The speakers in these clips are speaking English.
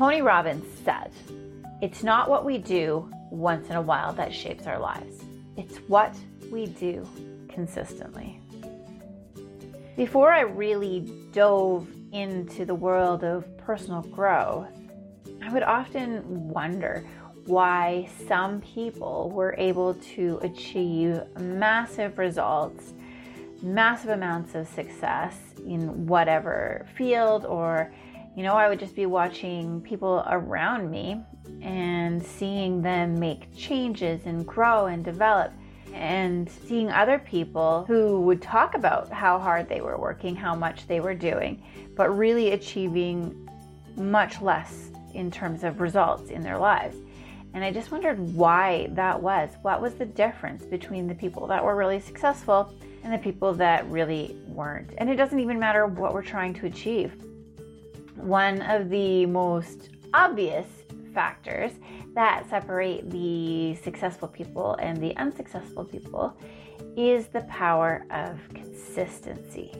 Tony Robbins said, It's not what we do once in a while that shapes our lives, it's what we do consistently. Before I really dove into the world of personal growth, I would often wonder why some people were able to achieve massive results, massive amounts of success in whatever field, or, you know, I would just be watching people around me and seeing them make changes and grow and develop. And seeing other people who would talk about how hard they were working, how much they were doing, but really achieving much less in terms of results in their lives. And I just wondered why that was. What was the difference between the people that were really successful and the people that really weren't? And it doesn't even matter what we're trying to achieve. One of the most obvious factors that separate the successful people and the unsuccessful people is the power of consistency.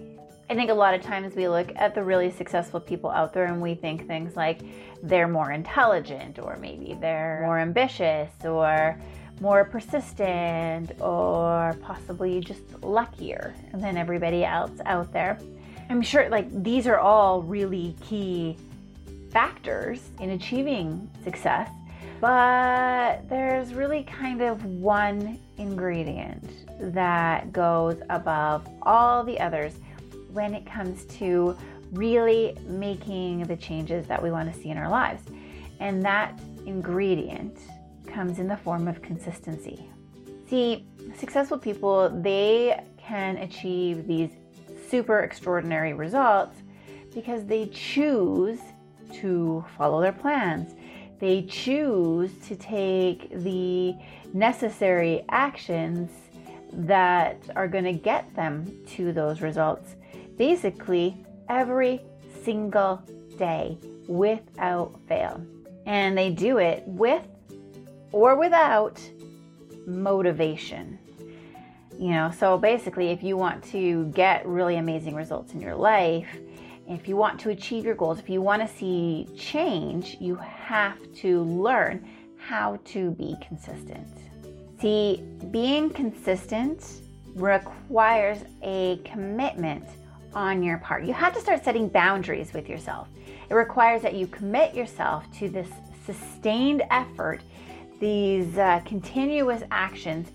I think a lot of times we look at the really successful people out there and we think things like they're more intelligent or maybe they're more ambitious or more persistent or possibly just luckier than everybody else out there. I'm sure like these are all really key factors in achieving success, but there's really kind of one ingredient that goes above all the others when it comes to really making the changes that we want to see in our lives. And that ingredient comes in the form of consistency. See, successful people, they can achieve these super extraordinary results because they choose to follow their plans. They choose to take the necessary actions that are going to get them to those results basically every single day without fail. And they do it with or without motivation. You know, so basically, if you want to get really amazing results in your life, if you want to achieve your goals, if you want to see change, you have to learn how to be consistent. See, being consistent requires a commitment on your part. You have to start setting boundaries with yourself. It requires that you commit yourself to this sustained effort, these uh, continuous actions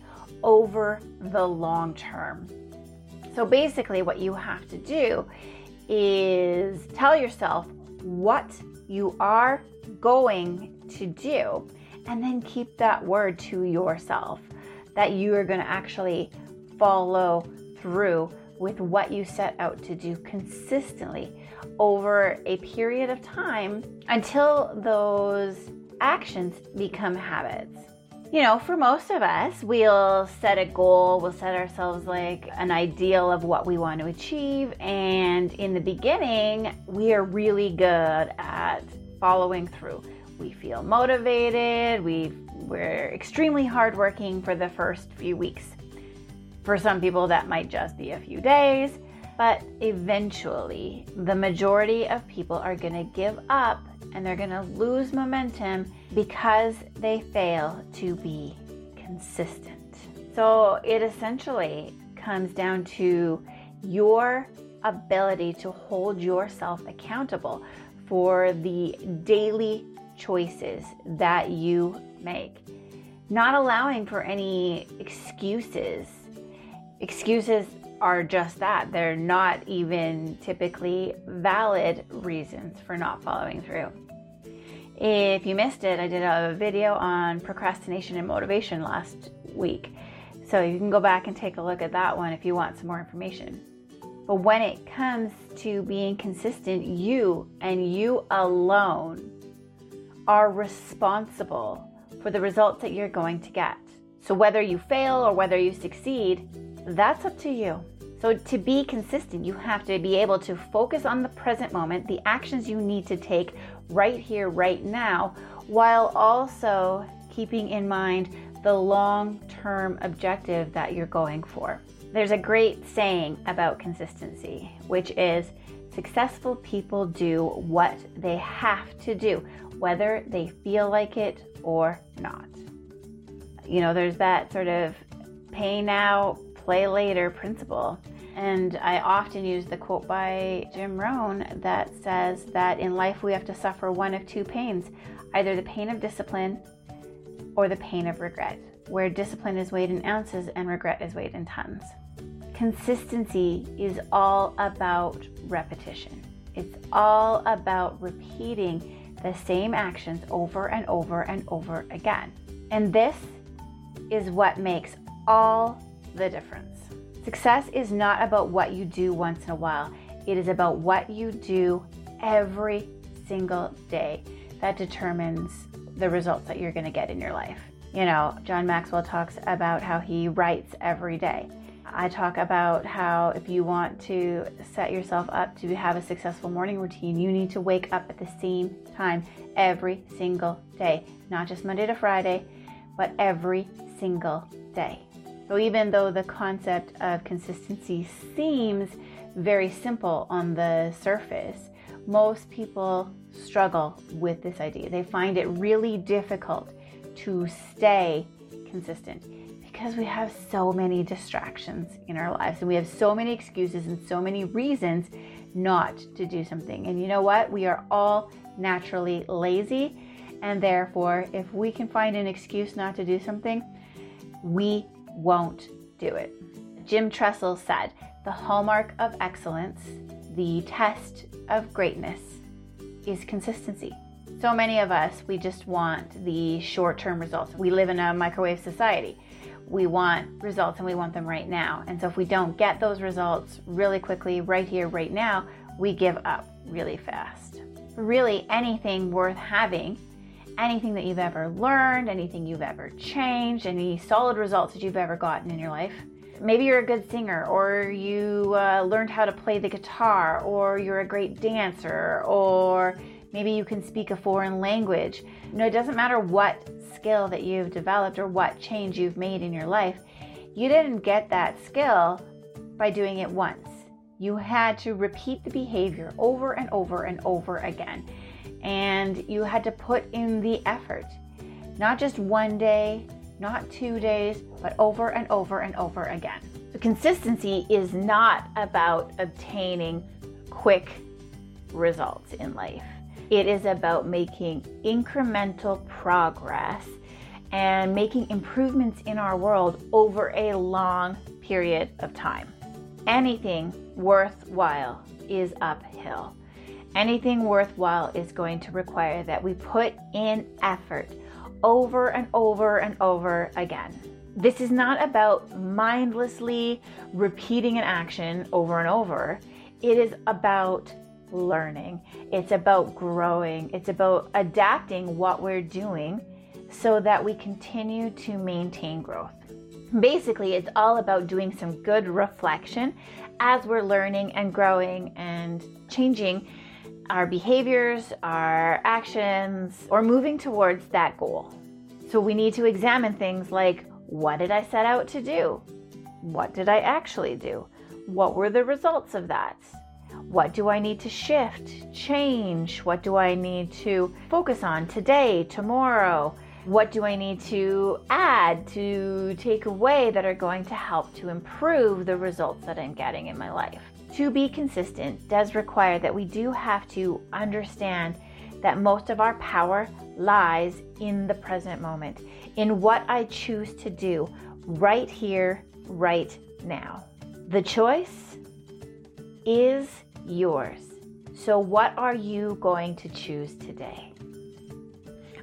over the long term. So basically, what you have to do is tell yourself what you are going to do, and then keep that word to yourself that you are going to actually follow through with what you set out to do consistently over a period of time until those actions become habits. You know, for most of us, we'll set a goal, we'll set ourselves like an ideal of what we want to achieve. And in the beginning, we are really good at following through. We feel motivated, we, we're extremely hardworking for the first few weeks. For some people, that might just be a few days, but eventually, the majority of people are going to give up and they're going to lose momentum because they fail to be consistent. So it essentially comes down to your ability to hold yourself accountable for the daily choices that you make, not allowing for any excuses excuses are just that. They're not even typically valid reasons for not following through. If you missed it, I did a video on procrastination and motivation last week. So you can go back and take a look at that one if you want some more information. But when it comes to being consistent, you and you alone are responsible for the results that you're going to get. So whether you fail or whether you succeed, that's up to you. So to be consistent, you have to be able to focus on the present moment, the actions you need to take right here, right now, while also keeping in mind the long term objective that you're going for. There's a great saying about consistency, which is successful people do what they have to do, whether they feel like it or not. You know, there's that sort of pay now, play later principle. And I often use the quote by Jim Rohn that says that in life we have to suffer one of two pains either the pain of discipline or the pain of regret, where discipline is weighed in ounces and regret is weighed in tons. Consistency is all about repetition, it's all about repeating the same actions over and over and over again. And this is what makes all the difference. Success is not about what you do once in a while, it is about what you do every single day that determines the results that you're going to get in your life. You know, John Maxwell talks about how he writes every day. I talk about how if you want to set yourself up to have a successful morning routine, you need to wake up at the same time every single day, not just Monday to Friday, but every single day. So even though the concept of consistency seems very simple on the surface, most people struggle with this idea. They find it really difficult to stay consistent because we have so many distractions in our lives and we have so many excuses and so many reasons not to do something. And you know what? We are all naturally lazy, and therefore, if we can find an excuse not to do something, we won't do it. Jim Tressel said, The hallmark of excellence, the test of greatness, is consistency. So many of us, we just want the short term results. We live in a microwave society. We want results and we want them right now. And so if we don't get those results really quickly, right here, right now, we give up really fast. Really, anything worth having anything that you've ever learned, anything you've ever changed, any solid results that you've ever gotten in your life. Maybe you're a good singer, or you uh, learned how to play the guitar, or you're a great dancer, or maybe you can speak a foreign language. You know, it doesn't matter what skill that you've developed or what change you've made in your life. You didn't get that skill by doing it once. You had to repeat the behavior over and over and over again and you had to put in the effort. Not just one day, not two days, but over and over and over again. So, consistency is not about obtaining quick results in life, it is about making incremental progress and making improvements in our world over a long period of time. Anything worthwhile is uphill. Anything worthwhile is going to require that we put in effort over and over and over again. This is not about mindlessly repeating an action over and over. It is about learning. It's about growing. It's about adapting what we're doing so that we continue to maintain growth. Basically, it's all about doing some good reflection as we're learning and growing and changing our behaviors, our actions, or moving towards that goal. So we need to examine things like what did I set out to do? What did I actually do? What were the results of that? What do I need to shift, change? What do I need to focus on today, tomorrow? What do I need to add to take away that are going to help to improve the results that I'm getting in my life? To be consistent does require that we do have to understand that most of our power lies in the present moment, in what I choose to do right here, right now. The choice is yours. So, what are you going to choose today?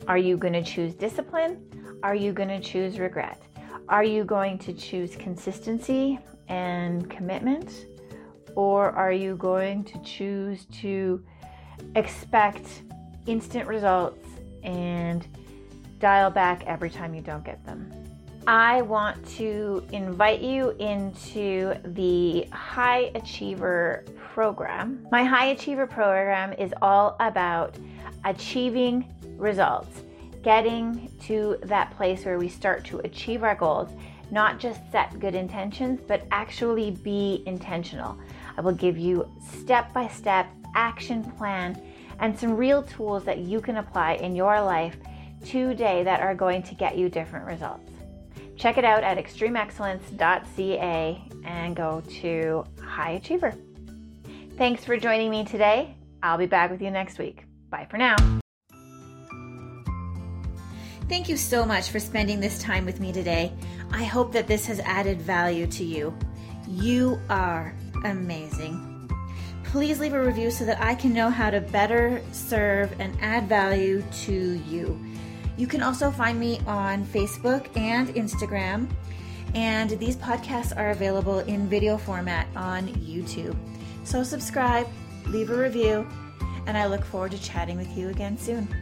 Are you going to choose discipline? Are you going to choose regret? Are you going to choose consistency and commitment? Or are you going to choose to expect instant results and dial back every time you don't get them? I want to invite you into the High Achiever program. My High Achiever program is all about achieving results, getting to that place where we start to achieve our goals, not just set good intentions, but actually be intentional. I will give you step by step action plan and some real tools that you can apply in your life today that are going to get you different results. Check it out at extremeexcellence.ca and go to High Achiever. Thanks for joining me today. I'll be back with you next week. Bye for now. Thank you so much for spending this time with me today. I hope that this has added value to you. You are amazing. Please leave a review so that I can know how to better serve and add value to you. You can also find me on Facebook and Instagram. And these podcasts are available in video format on YouTube. So subscribe, leave a review, and I look forward to chatting with you again soon.